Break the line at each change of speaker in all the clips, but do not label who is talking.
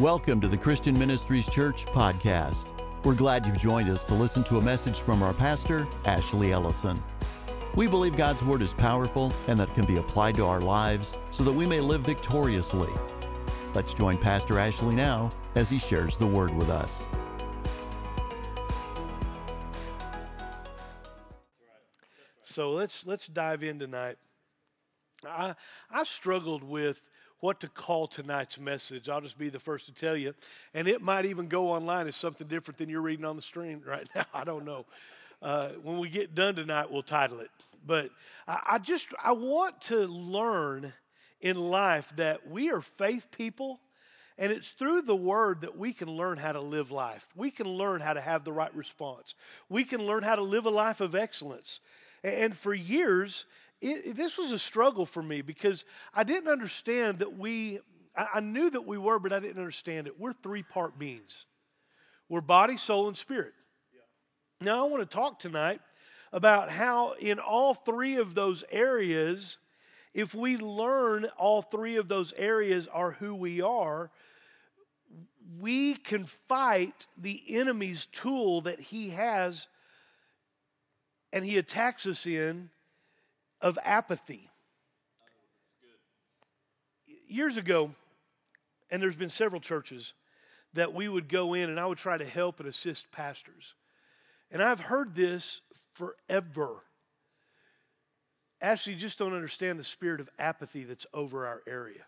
Welcome to the Christian Ministries Church podcast. We're glad you've joined us to listen to a message from our pastor, Ashley Ellison. We believe God's Word is powerful and that it can be applied to our lives so that we may live victoriously. Let's join Pastor Ashley now as he shares the Word with us.
So let's let's dive in tonight. I I struggled with what to call tonight's message. I'll just be the first to tell you. And it might even go online as something different than you're reading on the stream right now. I don't know. Uh, when we get done tonight, we'll title it. But I, I just, I want to learn in life that we are faith people. And it's through the word that we can learn how to live life. We can learn how to have the right response. We can learn how to live a life of excellence. And for years, it, this was a struggle for me because I didn't understand that we, I, I knew that we were, but I didn't understand it. We're three part beings we're body, soul, and spirit. Yeah. Now, I want to talk tonight about how, in all three of those areas, if we learn all three of those areas are who we are, we can fight the enemy's tool that he has and he attacks us in of apathy. Years ago, and there's been several churches that we would go in and I would try to help and assist pastors. And I've heard this forever. Actually, just don't understand the spirit of apathy that's over our area.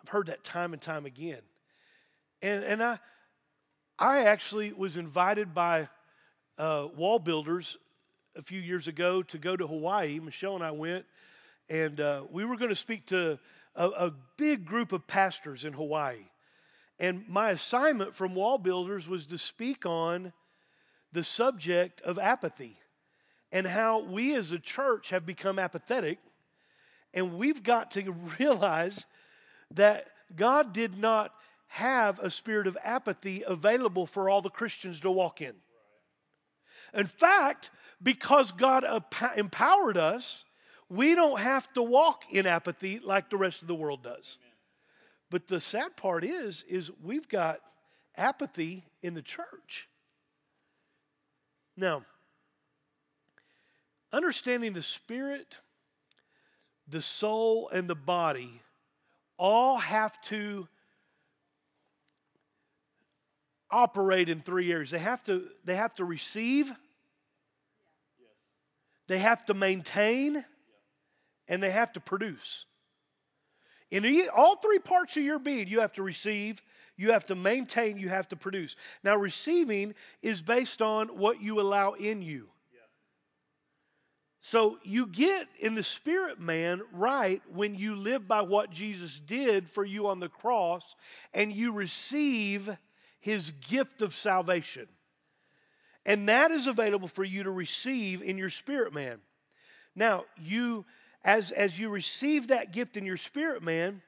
I've heard that time and time again. And, and I, I actually was invited by uh, WallBuilders a few years ago to go to Hawaii. Michelle and I went, and uh, we were going to speak to a, a, big group of pastors in Hawaii. And my assignment from WallBuilders was to speak on the subject of apathy and how we as a church have become apathetic. And we've got to realize that God did not have a spirit of apathy available for all the Christians to walk in. In fact, because God empowered us, we don't have to walk in apathy like the rest of the world does. But the sad part is is we've got apathy in the church. Now, understanding the spirit, the soul and the body all have to operate in three areas. They have to they have to receive they have to maintain, and they have to produce. In all three parts of your being, you have to receive, you have to maintain, you have to produce. Now, receiving is based on what you allow in you. So you get in the spirit man right when you live by what Jesus did for you on the cross and you receive his gift of salvation. And that is available for you to receive in your spirit man. Now, you as as you receive that gift in your spirit man,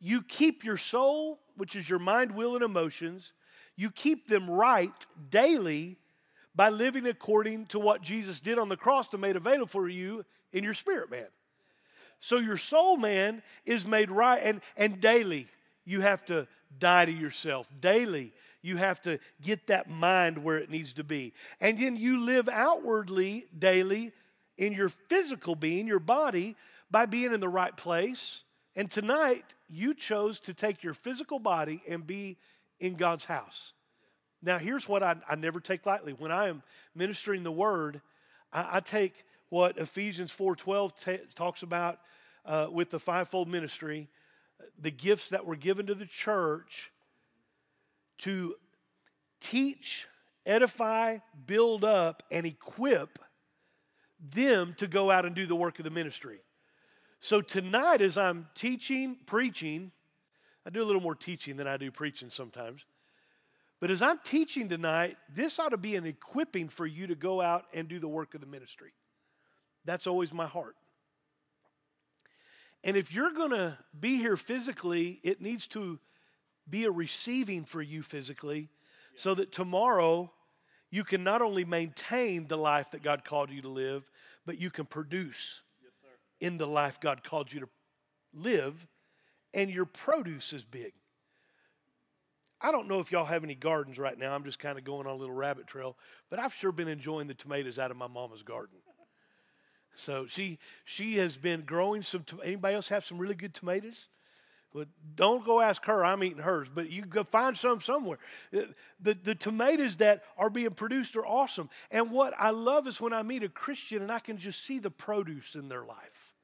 you keep your soul, which is your mind, will and emotions, you keep them right daily by living according to what Jesus did on the cross to make available for you in your spirit man. So your soul man is made right and and daily you have to die to yourself. Daily you have to get that mind where it needs to be. And then you live outwardly daily in your physical being, your body, by being in the right place. And tonight, you chose to take your physical body and be in God's house. Now, here's what I, I never take lightly. When I am ministering the word, I, I take what Ephesians 4.12 t- talks about uh, with the fivefold ministry, the gifts that were given to the church to teach, edify, build up, and equip them to go out and do the work of the ministry. So tonight, as I'm teaching, preaching, I do a little more teaching than I do preaching sometimes. But as I'm teaching tonight, this ought to be an equipping for you to go out and do the work of the ministry. That's always my heart. And if you're going to be here physically, it needs to be a receiving for you physically so that tomorrow you can not only maintain the life that God called you to live, but you can produce yes, in the life God called you to live, and your produce is big. I don't know if y'all have any gardens right now. I'm just kind of going on a little rabbit trail, but I've sure been enjoying the tomatoes out of my mama's garden. So she she has been growing some. Anybody else have some really good tomatoes? Well, don't go ask her. I'm eating hers, but you go find some somewhere. Uh, the, the tomatoes that are being produced are awesome. And what I love is when I meet a Christian and I can just see the produce in their life.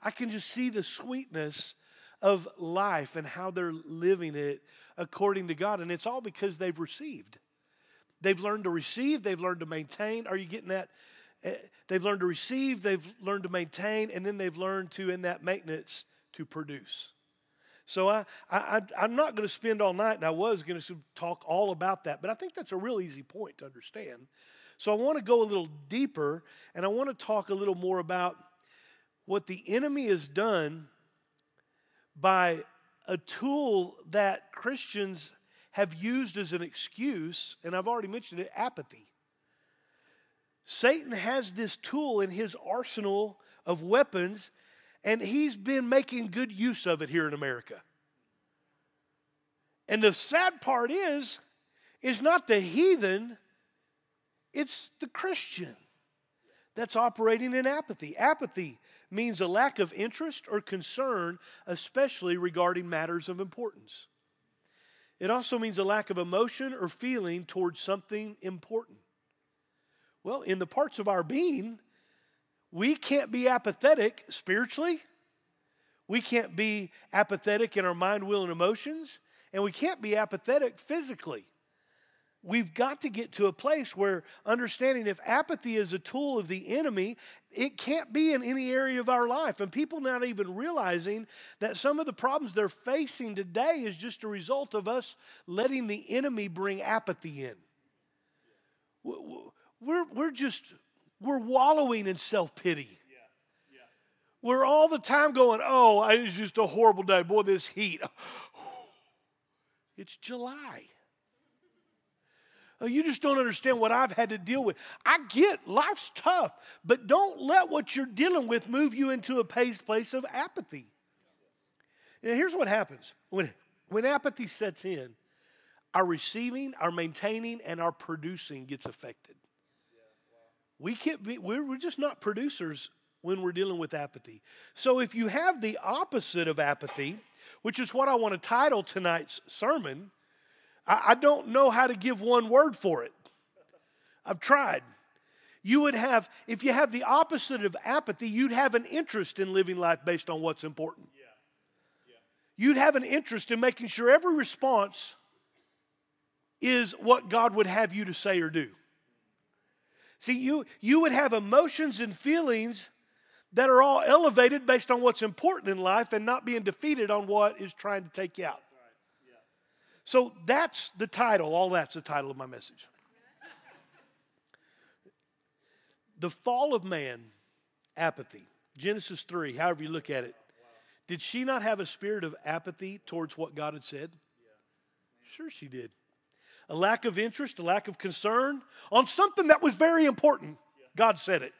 I can just see the sweetness of life and how they're living it according to God. And it's all because they've received. They've learned to receive, they've learned to maintain. Are you getting that? Eh, they've learned to receive, they've learned to maintain, and then they've learned to, in that maintenance, to produce. So I, I, I'm not going to spend all night, and I was going to talk all about that, but I think that's a real easy point to understand. So I want to go a little deeper, and I want to talk a little more about what the enemy has done by a tool that Christians have used as an excuse, and I've already mentioned it apathy. Satan has this tool in his arsenal of weapons and he's been making good use of it here in America. And the sad part is, is not the heathen, it's the Christian that's operating in apathy. Apathy means a lack of interest or concern, especially regarding matters of importance. It also means a lack of emotion or feeling towards something important. Well, in the parts of our being we can't be apathetic spiritually. We can't be apathetic in our mind, will, and emotions. And we can't be apathetic physically. We've got to get to a place where understanding if apathy is a tool of the enemy, it can't be in any area of our life. And people not even realizing that some of the problems they're facing today is just a result of us letting the enemy bring apathy in. We're, we're just we're wallowing in self pity. We're all the time going, oh, it's just a horrible day. Boy, this heat. It's July. Oh, you just don't understand what I've had to deal with. I get life's tough, but don't let what you're dealing with move you into a place of apathy. Now, here's what happens when, when apathy sets in our receiving, our maintaining, and our producing gets affected. We can't be, we're, we're just not producers when we're dealing with apathy. So if you have the opposite of apathy, which is what I want to title tonight's sermon, I, I don't know how to give one word for it. I've tried. You would have, if you have the opposite of apathy, you'd have an interest in living life based on what's important. Yeah. Yeah. You'd have an interest in making sure every response is what God would have you to say or do. See, you, you would have emotions and feelings that are all elevated based on what's important in life and not being defeated on what is trying to take you out. So that's the title. All that's the title of my message. the fall of man, apathy. Genesis 3, however you look at it. Did she not have a spirit of apathy towards what God had said? Sure, she did a lack of interest, a lack of concern on something that was very important. God said it.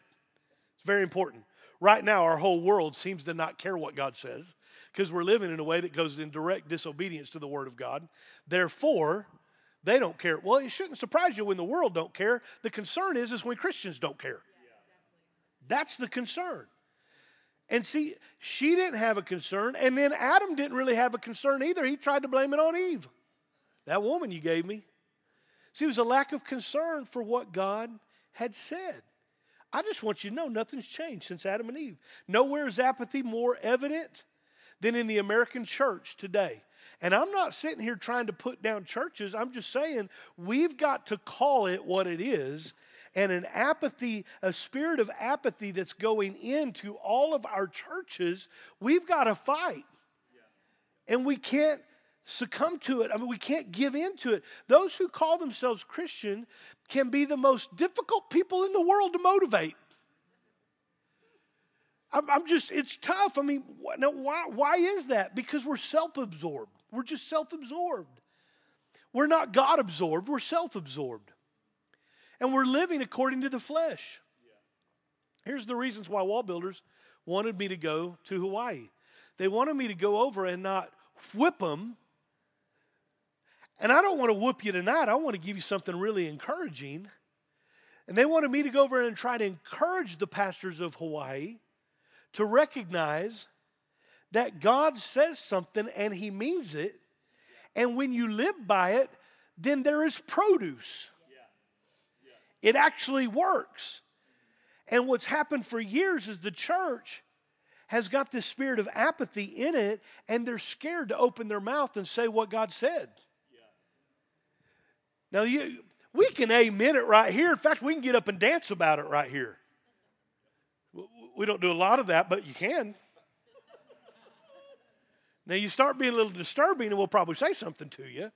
It's very important. Right now, our whole world seems to not care what God says because we're living in a way that goes in direct disobedience to the Word of God. Therefore, they don't care. Well, it shouldn't surprise you when the world don't care. The concern is, is when Christians don't care. That's the concern. And see, she didn't have a concern, and then Adam didn't really have a concern either. He tried to blame it on Eve. That woman you gave me. See, it was a lack of concern for what God had said. I just want you to know nothing's changed since Adam and Eve. Nowhere is apathy more evident than in the American church today. And I'm not sitting here trying to put down churches. I'm just saying we've got to call it what it is. And an apathy, a spirit of apathy that's going into all of our churches, we've got to fight. And we can't succumb to it. I mean, we can't give in to it. Those who call themselves Christian can be the most difficult people in the world to motivate. I'm, I'm just, it's tough. I mean, now why, why is that? Because we're self absorbed. We're just self absorbed. We're not God absorbed, we're self absorbed. And we're living according to the flesh. Here's the reasons why WallBuilders wanted me to go to Hawaii. They wanted me to go over and not whip them And I don't want to whoop you tonight. I want to give you something really encouraging. And they wanted me to go over and try to encourage the pastors of Hawaii to recognize that God says something and He means it. And when you live by it, then there is produce. It actually works. And what's happened for years is the church has got this spirit of apathy in it, and they're scared to open their mouth and say what God said. Now, you, we can amen it right here. In fact, we can get up and dance about it right here. We don't do a lot of that, but you can. Now, you start being a little disturbing, and we'll probably say something to you.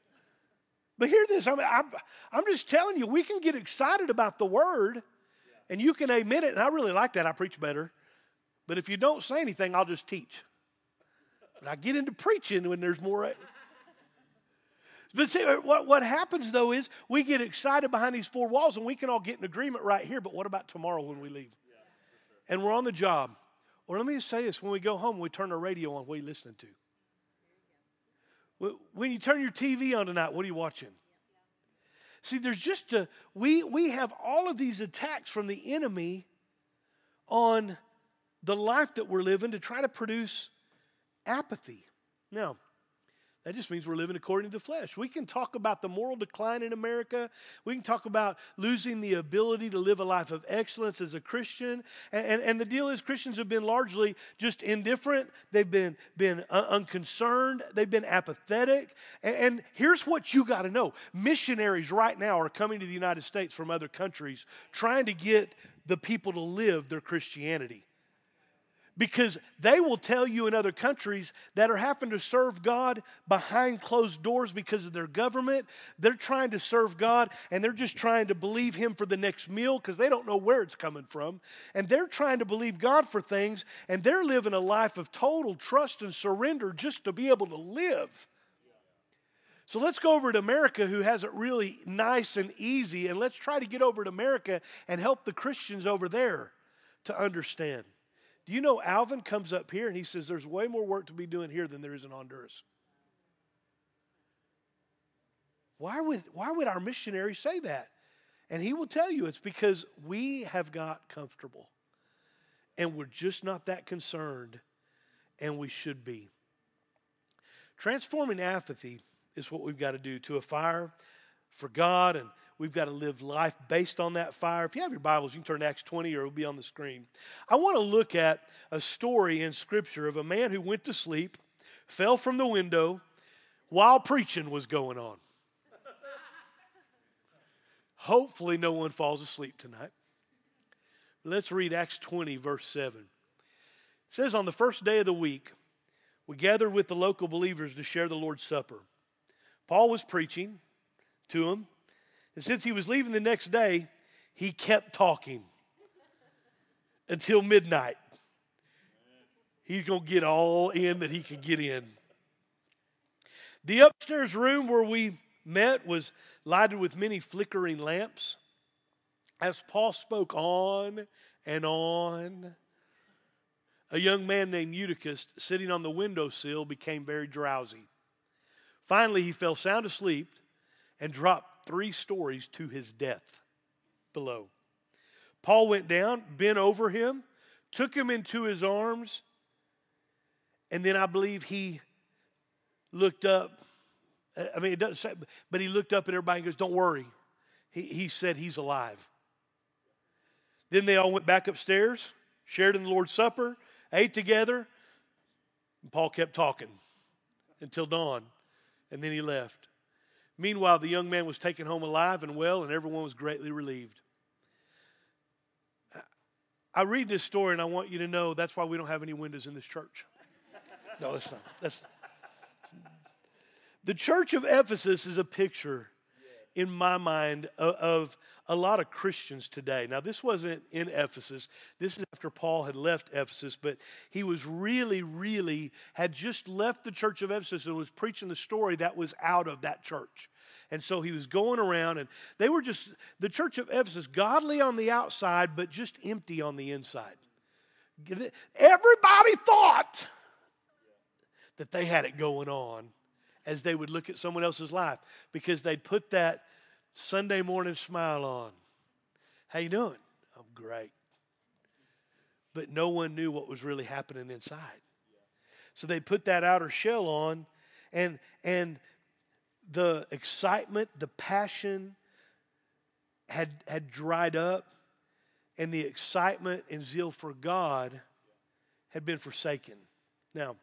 But hear this I'm, I'm, I'm just telling you, we can get excited about the word, and you can amen it. And I really like that. I preach better. But if you don't say anything, I'll just teach. But I get into preaching when there's more. But see, uh, what, what happens though is we get excited behind these four walls and we can all get in agreement right here. But what about tomorrow when we leave? Yeah, sure. And we're on the job. Or let me just say this when we go home, we turn our radio on, what are you listening to? When you turn your TV on tonight, what are you watching? See, there's just a, we, we have all of these attacks from the enemy on the life that we're living to try to produce apathy. Now, that just means we're living according to the flesh. We can talk about the moral decline in America. We can talk about losing the ability to live a life of excellence as a Christian. And, and, and the deal is, Christians have been largely just indifferent. They've been, been uh, unconcerned. They've been apathetic. And, and here's what you got to know missionaries right now are coming to the United States from other countries trying to get the people to live their Christianity because they will tell you in other countries that are having to serve God behind closed doors because of their government. They're trying to serve God and they're just trying to believe Him for the next meal because they don't know where it's coming from. And they're trying to believe God for things and they're living a life of total trust and surrender just to be able to live. So let's go over to America, who has it really nice and easy, and let's try to get over to America and help the Christians over there to understand. Do you know Alvin comes up here and he says there's way more work to be doing here than there is in Honduras? Why would, why would our missionary say that? And he will tell you it's because we have got comfortable and we're just not that concerned, and we should be. Transforming apathy is what we've got to do to a fire for God and We've got to live life based on that fire. If you have your Bibles, you can turn to Acts 20 or it'll be on the screen. I want to look at a story in Scripture of a man who went to sleep, fell from the window while preaching was going on. Hopefully, no one falls asleep tonight. Let's read Acts 20, verse 7. It says, On the first day of the week, we gathered with the local believers to share the Lord's Supper. Paul was preaching to them and since he was leaving the next day, he kept talking until midnight. He's going to get all in that he could get in. The upstairs room where we met was lighted with many flickering lamps. As Paul spoke on and on, a young man named Eutychus, sitting on the windowsill, became very drowsy. Finally, he fell sound asleep and dropped three stories to his death below. Paul went down, bent over him, took him into his arms, and then I believe he looked up. I mean, it doesn't say, but he looked up at everybody and goes, Don't worry. He, he said he's alive. Then they all went back upstairs, shared in the Lord's Supper, ate together. And Paul kept talking until dawn, and then he left. Meanwhile, the young man was taken home alive and well, and everyone was greatly relieved. I read this story and I want you to know that's why we don't have any windows in this church. No, that's not. That's the church of Ephesus is a picture in my mind of, of, a lot of Christians today. Now, this wasn't in Ephesus. This is after Paul had left Ephesus, but he was really, really had just left the church of Ephesus and was preaching the story that was out of that church. And so he was going around, and they were just, the church of Ephesus, godly on the outside, but just empty on the inside. Everybody thought that they had it going on, as they would look at someone else's life because they'd put that Sunday morning smile on. How you doing? I'm great. But no one knew what was really happening inside. So they put that outer shell on and and the excitement, the passion had had dried up and the excitement and zeal for God had been forsaken. Now,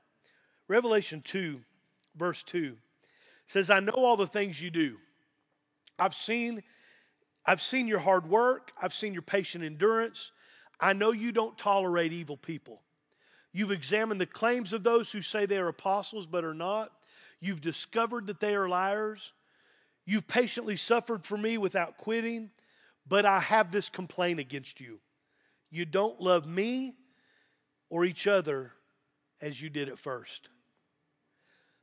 Revelation 2, verse 2 says, I know all the things you do. I've seen, I've seen your hard work, I've seen your patient endurance. I know you don't tolerate evil people. You've examined the claims of those who say they are apostles but are not. You've discovered that they are liars. You've patiently suffered for me without quitting. But I have this complaint against you. You don't love me or each other as you did at first.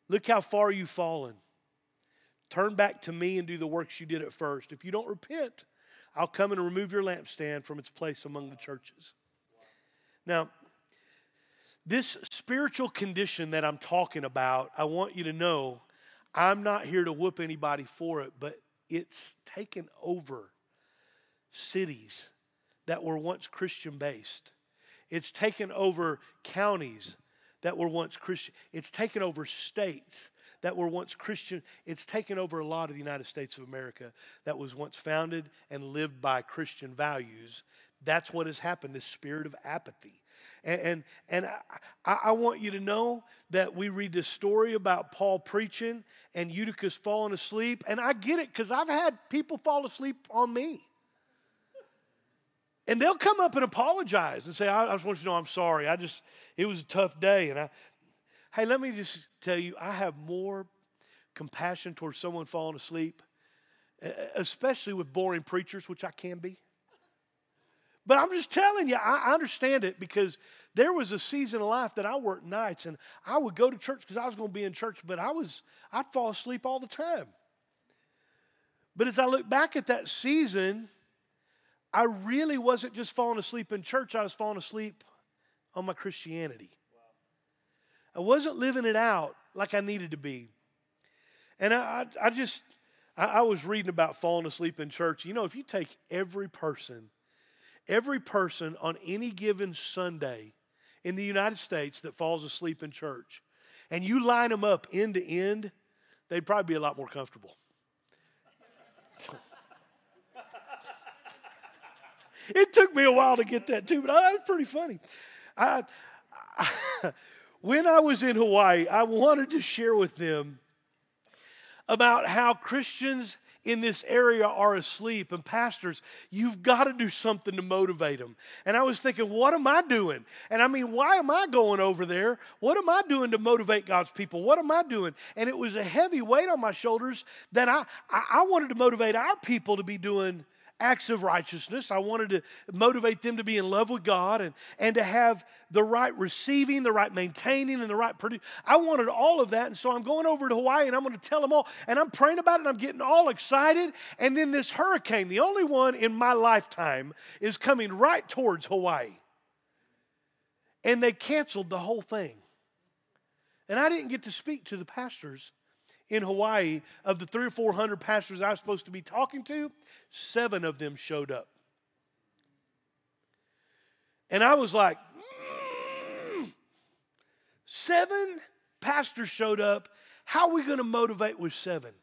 Look how far you've fallen. Turn back to me and do the works you did at first. If you don't repent, I'll come and remove your lampstand from its place among the churches. Now, this spiritual condition that I'm talking about, I want you to know I'm not here to whoop anybody for it, but it's taken over cities that were once Christian based. It's taken over counties that were once Christian. It's taken over states that were once Christian. It's taken over a lot of the United States of America that was once founded and lived by Christian values. That's what has happened, this spirit of apathy. And, and, and I, I, want you to know that we read this story about Paul preaching and Eutychus falling asleep. And I get it because I've had people fall asleep on me. And they'll come up and apologize and say, I, I just want you to know I'm sorry. I just, it was a tough day. And I, hey, let me just tell you, I have more compassion towards someone falling asleep, especially with boring preachers, which I can be. But I'm just telling you, I understand it because there was a season of life that I worked nights and I would go to church because I was going to be in church, but I was, I'd fall asleep all the time. But as I look back at that season, I really wasn't just falling asleep in church, I was falling asleep on my Christianity. I wasn't living it out like I needed to be. And I, I, just, I, I was reading about falling asleep in church. You know, if you take every person, every person on any given Sunday in the United States that falls asleep in church, and you line them up end to end, they'd probably be a lot more comfortable. It took me a while to get that too, but uh, that's pretty funny. I, I, when I was in Hawaii, I wanted to share with them about how Christians in this area are asleep. And pastors you've got to do something to motivate them and i was thinking what am i doing? And i mean why am i going over there? What am i doing to motivate god's people? What am i doing? And it was a heavy weight on my shoulders that i i, wanted to motivate our people to be doing acts of righteousness. I wanted to motivate them to be in love with God and, and to have the right receiving, the right maintaining, and the right producing. I wanted all of that. And so I'm going over to Hawaii and I'm going to tell them all. And I'm praying about it and I'm getting all excited. And then this hurricane, the only one in my lifetime, is coming right towards Hawaii. And they canceled the whole thing. And I didn't get to speak to the pastors in Hawaii, of the three or four hundred pastors I was supposed to be talking to, seven of them showed up. And I was like, mm, seven pastors showed up. How are we going to motivate with seven?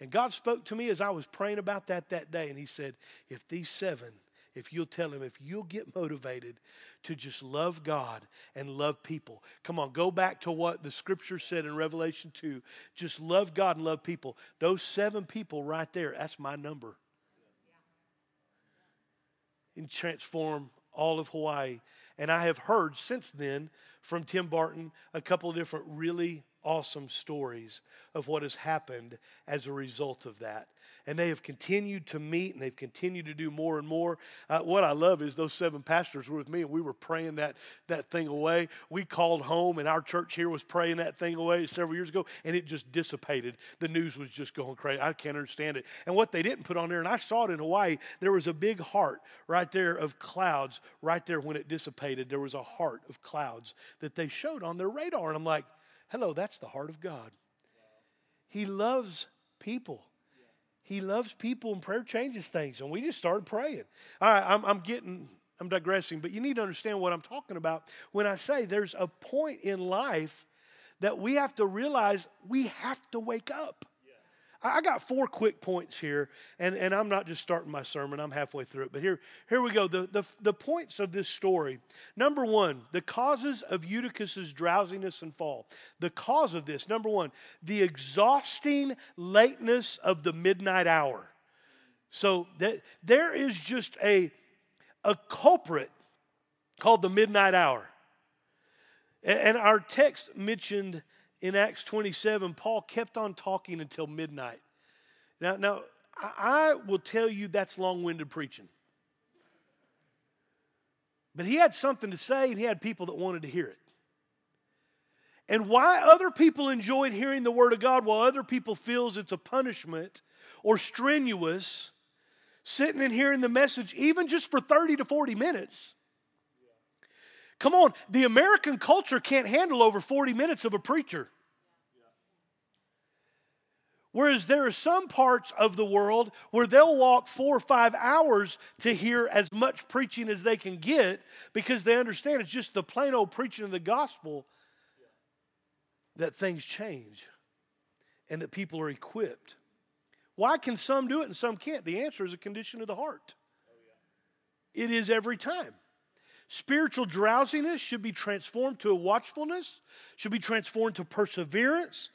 And God spoke to me as I was praying about that that day. And He said, if these seven, if you'll tell Him, if you'll get motivated to just love God and love people. Come on, go back to what the scripture said in Revelation 2. Just love God and love people. Those seven people right there, that's my number. And transform all of Hawaii. And I have heard since then from Tim Barton a couple of different really awesome stories of what has happened as a result of that and they have continued to meet and they've continued to do more and more. Uh, what I love is those seven pastors were with me and we were praying that, that thing away. We called home and our church here was praying that thing away several years ago and it just dissipated. The news was just going crazy. I can't understand it. And what they didn't put on there, and I saw it in Hawaii, there was a big heart right there of clouds right there when it dissipated. There was a heart of clouds that they showed on their radar. And I'm like, hello, that's the heart of God. He loves people. He loves people, and prayer changes things. And we just started praying. All right, I'm, I'm getting, I'm digressing, but you need to understand what I'm talking about when I say there's a point in life that we have to realize we have to wake up. I got four quick points here, and, and I'm not just starting my sermon, I'm halfway through it. But here, here we go. The, the, the points of this story. Number one, the causes of Eutychus's drowsiness and fall. The cause of this, number one, the exhausting lateness of the midnight hour. So that, there is just a, a culprit called the midnight hour. And, and our text mentioned in Acts 27, Paul kept on talking until midnight. Now, now I will tell you that's long winded preaching. But he had something to say, and he had people that wanted to hear it. And why other people enjoyed hearing the word of God while other people feels it's a punishment or strenuous, sitting and hearing the message even just for 30 to 40 minutes Come on, the American culture can't handle over 40 minutes of a preacher. Whereas there are some parts of the world where they'll walk four or five hours to hear as much preaching as they can get because they understand it's just the plain old preaching of the gospel that things change and that people are equipped. Why can some do it and some can't? The answer is a condition of the heart. It is every time. Spiritual drowsiness should be transformed to a watchfulness, should be transformed to perseverance.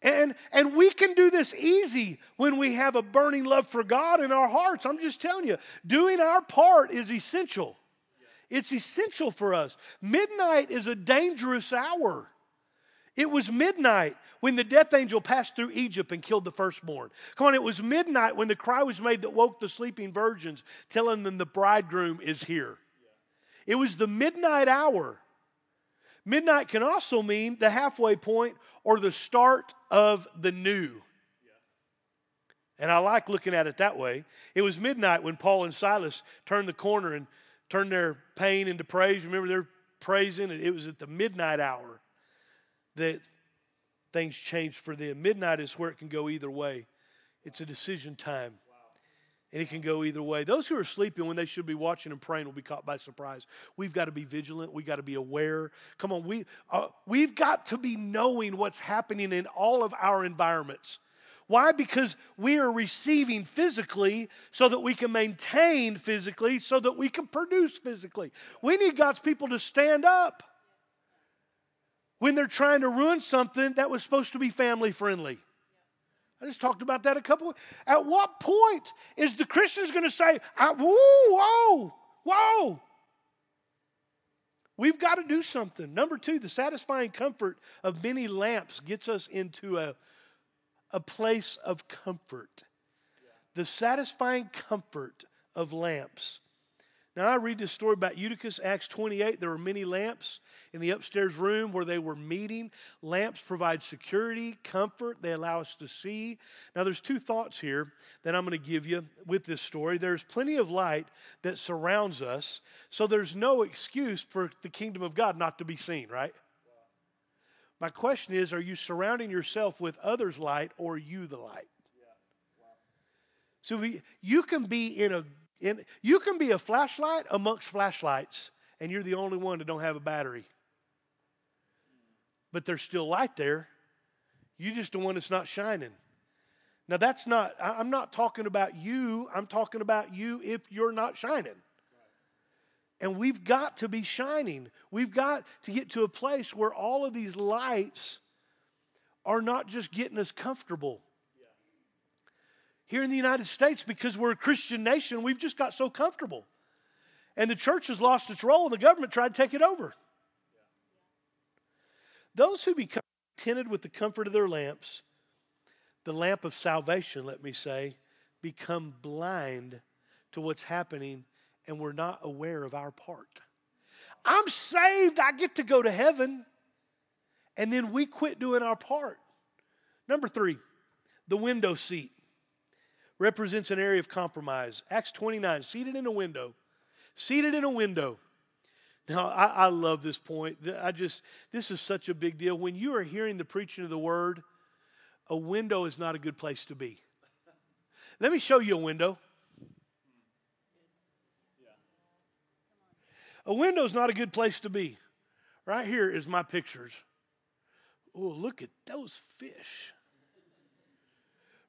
And, and we can do this easy when we have a burning love for God in our hearts. I'm just telling you, doing our part is essential. It's essential for us. Midnight is a dangerous hour. It was midnight when the death angel passed through Egypt and killed the firstborn. Come on, it was midnight when the cry was made that woke the sleeping virgins, telling them the bridegroom is here. It was the midnight hour. Midnight can also mean the halfway point or the start of the new. And I like looking at it that way. It was midnight when Paul and Silas turned the corner and turned their pain into praise. Remember, they're praising, it was at the midnight hour that things changed for them. Midnight is where it can go either way, it's a decision time and it can go either way. Those who are sleeping when they should be watching and praying will be caught by surprise. We've got to be vigilant. We've got to be aware. Come on, we, uh, we've got to be knowing what's happening in all of our environments. Why? Because we are receiving physically so that we can maintain physically, so that we can produce physically. We need God's people to stand up when they're trying to ruin something that was supposed to be family friendly. I just talked about that a couple. At what point is the Christians going to say, "Whoa, whoa, whoa"? We've got to do something. Number two, the satisfying comfort of many lamps gets us into a, a place of comfort. The satisfying comfort of lamps. Now, I read this story about Eutychus, Acts 28. There were many lamps in the upstairs room where they were meeting. Lamps provide security, comfort, they allow us to see. Now, there's two thoughts here that I'm going to give you with this story. There's plenty of light that surrounds us, so there's no excuse for the kingdom of God not to be seen, right? My question is are you surrounding yourself with others' light or you the light? So we, you can be in a you can be a flashlight amongst flashlights, and you're the only one that don't have a battery. But there's still light there. You're just the one that's not shining. Now, that's not, I'm not talking about you. I'm talking about you if you're not shining. And we've got to be shining. We've got to get to a place where all of these lights are not just getting us comfortable, here in the United States, because we're a Christian nation, we've just got so comfortable. And the church has lost its role, and the government tried to take it over. Those who become contented with the comfort of their lamps, the lamp of salvation, let me say, become blind to what's happening, and we're not aware of our part. I'm saved, I get to go to heaven. And then we quit doing our part. Number three, the window seat represents an area of compromise. Acts 29, seated in a window. Seated in a window. Now, I, I, love this point. I just, this is such a big deal. When you are hearing the preaching of the word, a window is not a good place to be. Let me show you a window. A window is not a good place to be. Right here is my pictures. Oh, look at those fish.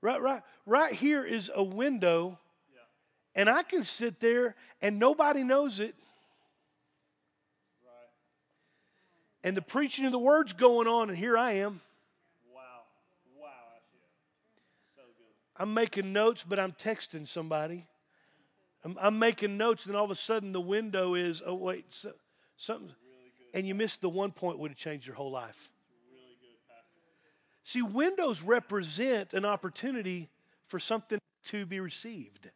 Right, right, right here is a window, and I can sit there and nobody knows it. And the preaching of the word's going on, and here I am.
Wow. Wow. So good.
I'm making notes, but I'm texting somebody. I'm, I'm making notes, and all of a sudden the window is, oh, wait, so, something. And you missed the one point would have changed your whole life. See, windows represent an opportunity for something to be received.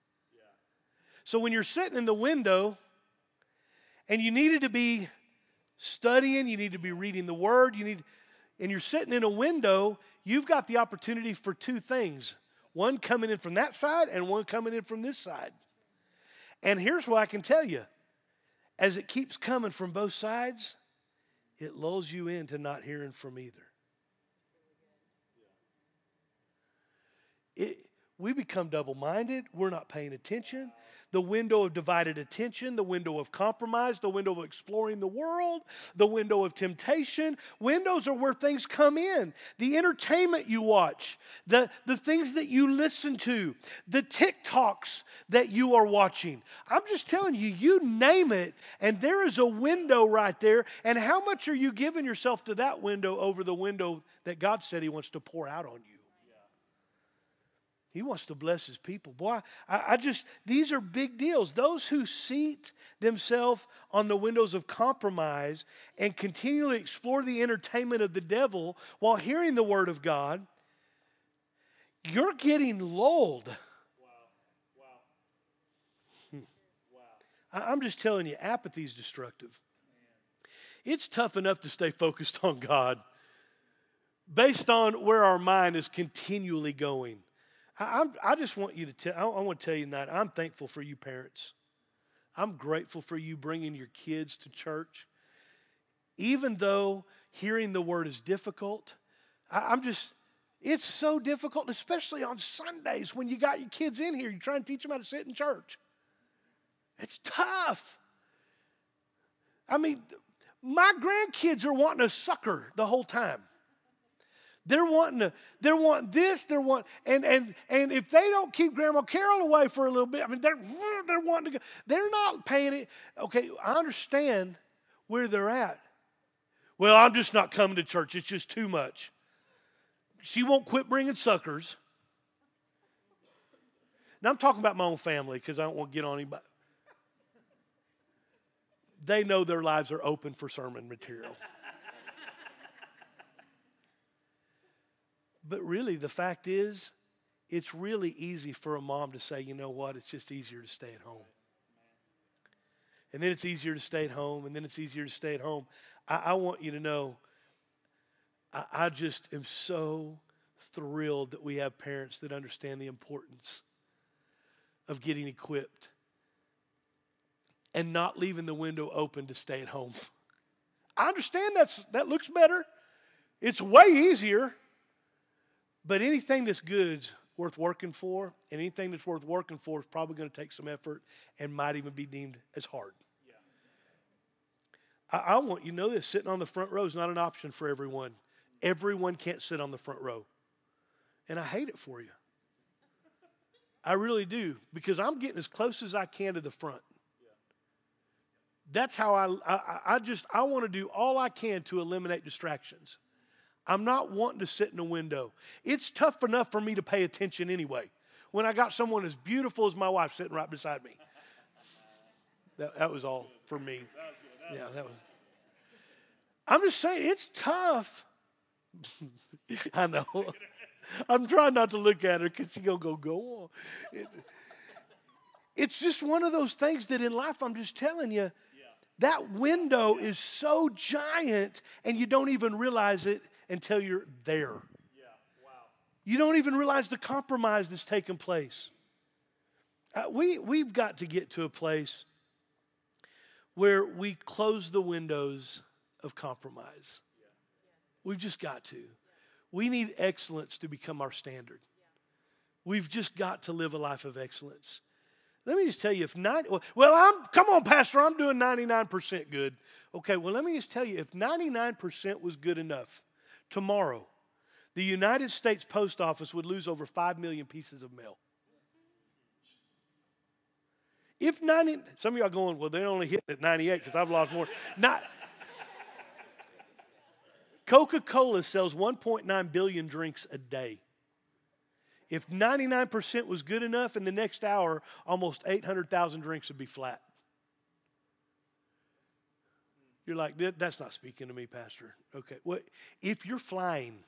So when you're sitting in the window and you needed to be studying, you need to be reading the word, you need and you're sitting in a window, you've got the opportunity for two things. One coming in from that side and one coming in from this side. And here's what I can tell you. As it keeps coming from both sides, it lulls you into not hearing from either. It, we become double minded. We're not paying attention. The window of divided attention, the window of compromise, the window of exploring the world, the window of temptation. Windows are where things come in. The entertainment you watch, the, the things that you listen to, the TikToks that you are watching. I'm just telling you, you name it, and there is a window right there. And how much are you giving yourself to that window over the window that God said He wants to pour out on you? He wants to bless his people. Boy, I, I, just, these are big deals. Those who seat themselves on the windows of compromise and continually explore the entertainment of the devil while hearing the word of God, you're getting lulled.
Wow. Wow.
Wow. I'm just telling you, apathy is destructive. It's tough enough to stay focused on God based on where our mind is continually going. I, I just want you to tell, I, I want to tell you tonight, I'm thankful for you parents. I'm grateful for you bringing your kids to church. Even though hearing the word is difficult, I, I'm just, it's so difficult, especially on Sundays when you got your kids in here. You try and teach them how to sit in church. It's tough. I mean, my grandkids are wanting a sucker the whole time. They're wanting to, they're wanting this, they're want, and and and if they don't keep Grandma Carol away for a little bit, I mean, they're they're wanting to go. They're not paying it. Okay, I understand where they're at. Well, I'm just not coming to church. It's just too much. She won't quit bringing suckers. Now I'm talking about my own family because I don't want to get on anybody. They know their lives are open for sermon material. But really, the fact is, it's really easy for a mom to say, you know what, it's just easier to stay at home. And then it's easier to stay at home, and then it's easier to stay at home. I, I want you to know, I, I just am so thrilled that we have parents that understand the importance of getting equipped and not leaving the window open to stay at home. I understand that's that looks better. It's way easier. But anything that's good worth working for, and anything that's worth working for is probably going to take some effort and might even be deemed as hard. Yeah. I, I want you to know this sitting on the front row is not an option for everyone. Everyone can't sit on the front row. And I hate it for you. I really do, because I'm getting as close as I can to the front. That's how I, I, I just, I want to do all I can to eliminate distractions. I'm not wanting to sit in a window. It's tough enough for me to pay attention anyway. When I got someone as beautiful as my wife sitting right beside me. That, that was all for me. Yeah, that was. I'm just saying, it's tough. I know. I'm trying not to look at her because she's going to go, go on. It, it's just one of those things that in life, I'm just telling you, that window is so giant and you don't even realize it until you're there.
Yeah, wow.
You don't even realize the compromise that's taken place. Uh, we, we've got to get to a place where we close the windows of compromise. We've just got to. We need excellence to become our standard. We've just got to live a life of excellence. Let me just tell you if nine, well, I'm, come on, Pastor, I'm doing 99% good. Okay, well, let me just tell you if 99% was good enough, tomorrow, the United States Post Office would lose over 5 million pieces of mail. If 90, some of y'all going, well, they only hit at 98 because I've lost more. Not, Coca Cola sells 1.9 billion drinks a day. If 99% was good enough, in the next hour, almost 800,000 drinks would be flat. You're like, that's not speaking to me, Pastor. Okay. Well, if you're flying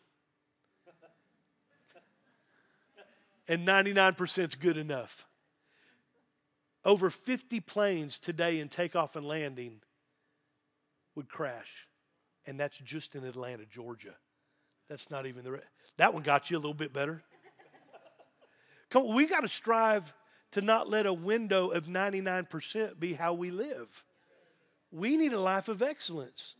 and 99% is good enough, over 50 planes today in takeoff and landing would crash. And that's just in Atlanta, Georgia. That's not even the. That one got you a little bit better. Come on, we got to strive to not let a window of 99% be how we live. We need a life of excellence.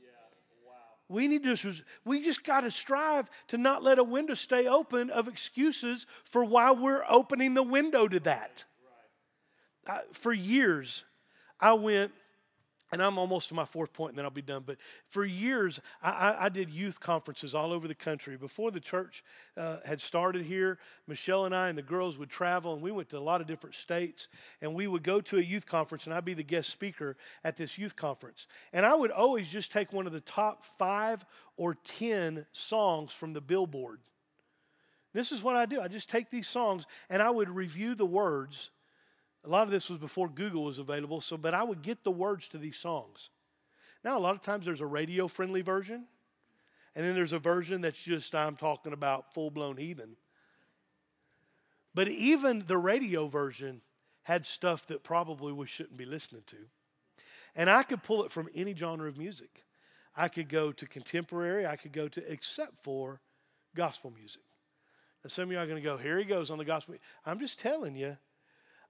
We need to, we just got to strive to not let a window stay open of excuses for why we're opening the window to that. I, for years, I went and I'm almost to my fourth point, and then I'll be done. But for years, I, I, did youth conferences all over the country. Before the church uh, had started here, Michelle and I and the girls would travel, and we went to a lot of different states. And we would go to a youth conference, and I'd be the guest speaker at this youth conference. And I would always just take one of the top five or ten songs from the billboard. This is what I do I just take these songs, and I would review the words a lot of this was before Google was available, so but I would get the words to these songs. Now, a lot of times there's a radio friendly version, and then there's a version that's just I'm talking about full blown heathen. But even the radio version had stuff that probably we shouldn't be listening to. And I could pull it from any genre of music. I could go to contemporary, I could go to, except for gospel music. Now, some of you are going to go, here he goes on the gospel. I'm just telling you,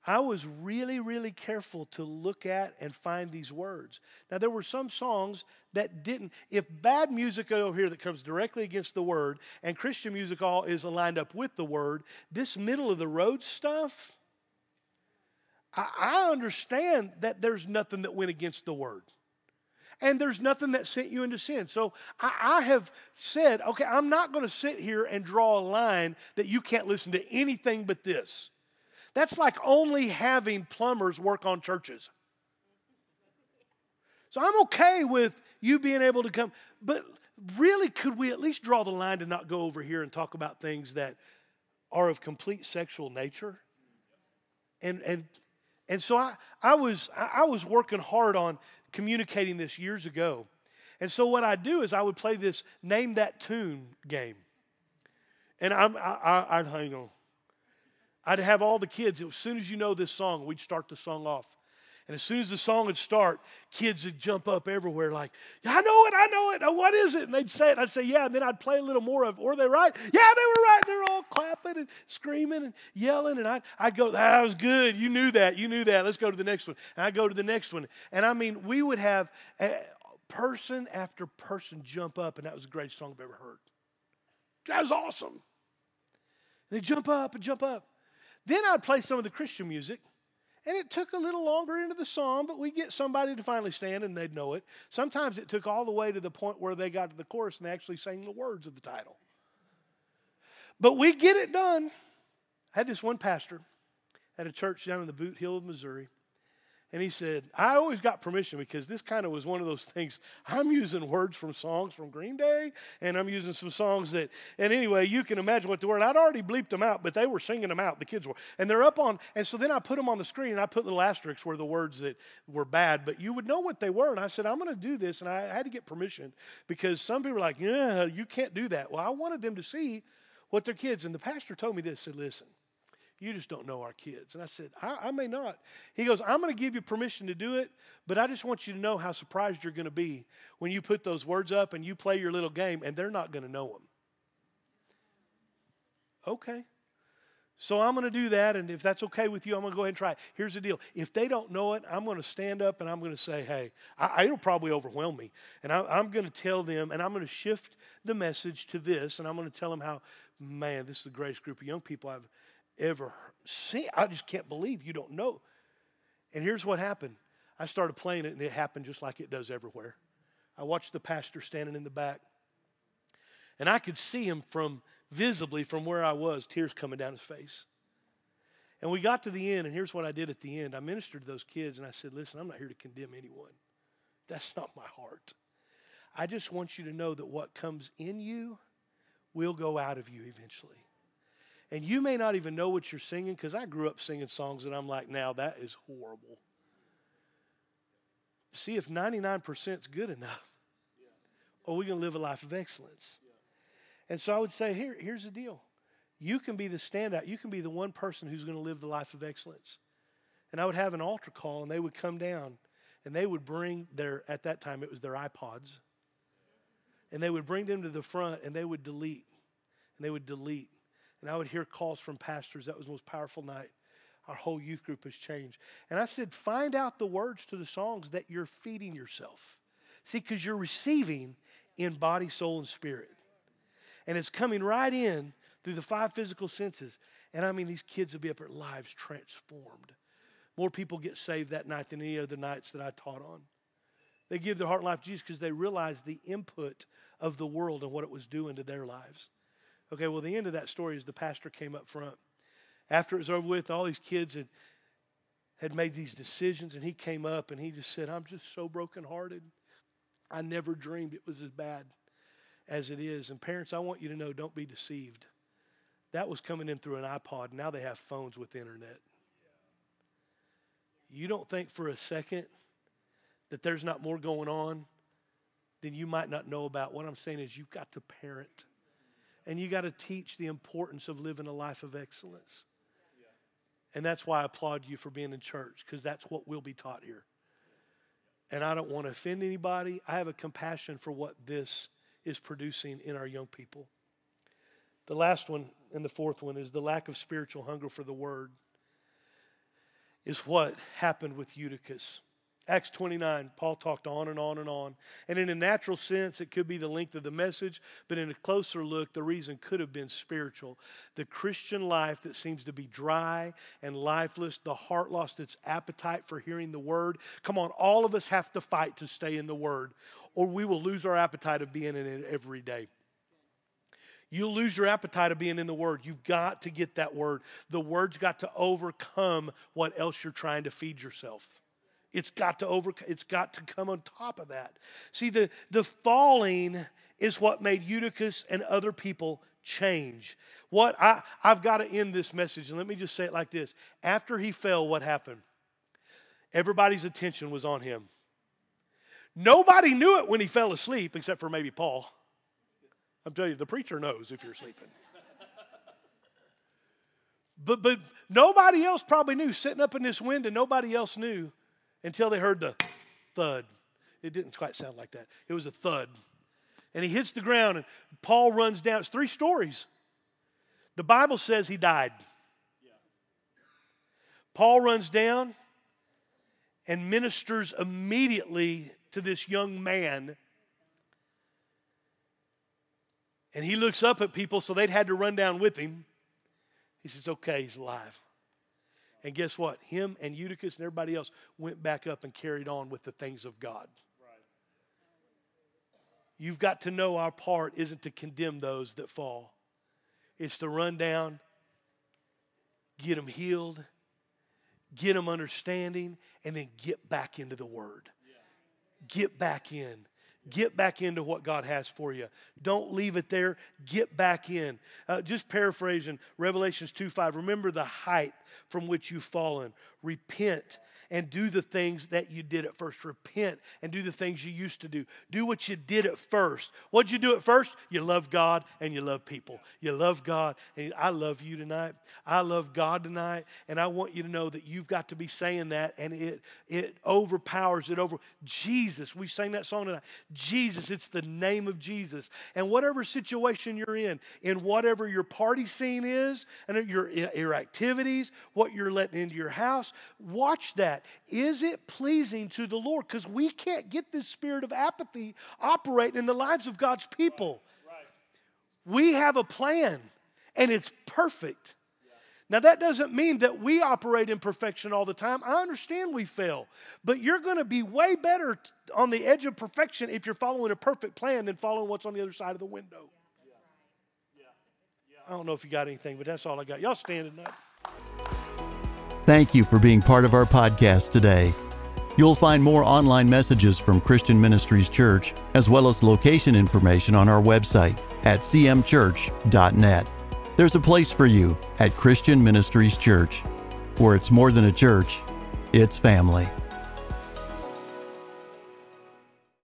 I was really, really careful to look at and find these words. Now, there were some songs that didn't. If bad music over here that comes directly against the word and Christian music all is aligned up with the word, this middle of the road stuff, I, I understand that there's nothing that went against the word and there's nothing that sent you into sin. So I, I have said, okay, I'm not going to sit here and draw a line that you can't listen to anything but this. That's like only having plumbers work on churches. So I'm okay with you being able to come, but really, could we at least draw the line to not go over here and talk about things that are of complete sexual nature? And and and so I, I was I was working hard on communicating this years ago. And so what I do is I would play this name that tune game. And I'm I, I I'd hang on. I'd have all the kids, as soon as you know this song, we'd start the song off. And as soon as the song would start, kids would jump up everywhere like, I know it, I know it. What is it? And they'd say it. I'd say, yeah. And then I'd play a little more of, were they right? Yeah, they were right. They were all clapping and screaming and yelling. And I'd, I'd go, that was good. You knew that. You knew that. Let's go to the next one. And I'd go to the next one. And I mean, we would have eh, person after person jump up, and that was the greatest song I've ever heard. That was awesome. And they jump up and jump up. Then I'd play some of the Christian music. And it took a little longer into the song, but we get somebody to finally stand and they'd know it. Sometimes it took all the way to the point where they got to the chorus and they actually sang the words of the title. But we get it done. I had this one pastor at a church down in the Bootheel of Missouri. And he said, I always got permission because this kind of was one of those things. I'm using words from songs from Green Day, and I'm using some songs that, and anyway, you can imagine what the word, I'd already bleeped them out, but they were singing them out, the kids were. And they're up on, and so then I put them on the screen, and I put little asterisks where the words that were bad, but you would know what they were. And I said, I'm going to do this, and I had to get permission because some people were like, yeah, you can't do that. Well, I wanted them to see what their kids, and the pastor told me this, said, listen, you just don't know our kids. And I said, I, I may not. He goes, I'm going to give you permission to do it, but I just want you to know how surprised you're going to be when you put those words up and you play your little game and they're not going to know them. Okay. So I'm going to do that, and if that's okay with you, I'm going to go ahead and try it. Here's the deal: if they don't know it, I'm going to stand up and I'm going to say, "Hey, I, it'll probably overwhelm me," and I, I'm going to tell them, and I'm going to shift the message to this, and I'm going to tell them how, man, this is the greatest group of young people I've ever seen. I just can't believe you don't know. And here's what happened: I started playing it, and it happened just like it does everywhere. I watched the pastor standing in the back, and I could see him from visibly from where I was, tears coming down his face. And we got to the end, and here's what I did at the end I ministered to those kids, and I said, Listen, I'm not here to condemn anyone. That's not my heart. I just want you to know that what comes in you will go out of you eventually. And you may not even know what you're singing because I grew up singing songs that I'm like, now that is horrible. See if 99% is good enough. Or we going to live a life of excellence. And so I would say, here, here's the deal. You can be the standout. You can be the one person who's going to live the life of excellence. And I would have an altar call, and they would come down, and they would bring their, at that time, it was their iPods. And they would bring them to the front, and they would delete. And they would delete. And I would hear calls from pastors. That was the most powerful night. Our whole youth group has changed. And I said, find out the words to the songs that you're feeding yourself. See, because you're receiving in body, soul, and spirit and it's coming right in through the five physical senses. And I mean, these kids will be up their lives transformed. More people get saved that night than any other nights that I taught on. They give their heart and life to Jesus because they realize the input of the world and what it was doing to their lives. Okay, well, the end of that story is the pastor came up front. After it was over with, all these kids had, had made these decisions, and he came up and he just said, I'm just so brokenhearted. I never dreamed it was as bad as it is. And parents, I want you to know don't be deceived. That was coming in through an iPod. Now they have phones with internet. You don't think for a second that there's not more going on than you might not know about. What I'm saying is you've got to parent and you got to teach the importance of living a life of excellence. And that's why I applaud you for being in church because that's what we'll be taught here. And I don't want to offend anybody. I have a compassion for what this is producing in our young people. The last one and the fourth one is the lack of spiritual hunger for the word, is what happened with Eutychus. Acts 29, Paul talked on and on and on. And in a natural sense, it could be the length of the message, but in a closer look, the reason could have been spiritual. The Christian life that seems to be dry and lifeless, the heart lost its appetite for hearing the word. Come on, all of us have to fight to stay in the word, or we will lose our appetite of being in it every day. You'll lose your appetite of being in the Word. You've got to get that Word. The Word's got to overcome what else you're trying to feed yourself. It's got to over, it's got to come on top of that. See, the, the falling is what made Eutychus and other people change. What I, I've got to end this message, and let me just say it like this. After he fell, what happened? Everybody's attention was on him. Nobody knew it when he fell asleep, except for maybe Paul. I'm telling you, the preacher knows if you're sleeping. But, but nobody else probably knew. Sitting up in this window, nobody else knew until they heard the thud. It didn't quite sound like that. It was a thud. And he hits the ground, and Paul runs down. It's three stories. The Bible says he died. Paul runs down and ministers immediately to this young man. And he looks up at people, so they'd had to run down with him. He says, Okay, he's alive. And guess what? Him and Eutychus and everybody else went back up and carried on with the things of God. You've got to know our part isn't to condemn those that fall, it's to run down, get them healed, get them understanding, and then get back into the Word. Get back in. Get back into what God has for you. Don't leave it there. Get back in. Uh, just paraphrasing Revelations 2 5. Remember the height from which you've fallen. Repent and do the things that you did at first. Repent and do the things you used to do. Do what you did at first. What'd you do at first? You love God and you love people. You love God and I love you tonight. I love God tonight, and I want you to know that you've got to be saying that, and it it overpowers it over Jesus. We sang that song tonight. Jesus, it's the name of Jesus. And whatever situation you're in, in whatever your party scene is, and your your activities, what you're letting into your house, watch that. Is it pleasing to the Lord? Because we can't get this spirit of apathy operating in the lives of God's people. We have a plan, and it's perfect. Now, that doesn't mean that we operate in perfection all the time. I understand we fail, but you're going to be way better on the edge of perfection if you're following a perfect plan than following what's on the other side of the window. yeah I don't know if you got anything, but that's all I got. Y'all standing up.
Thank you for being part of our podcast today. You'll find more online messages from Christian Ministries Church, as well as location information on our website at cmchurch.net. There's a place for you at Christian Ministries Church, where it's more than a church, it's family.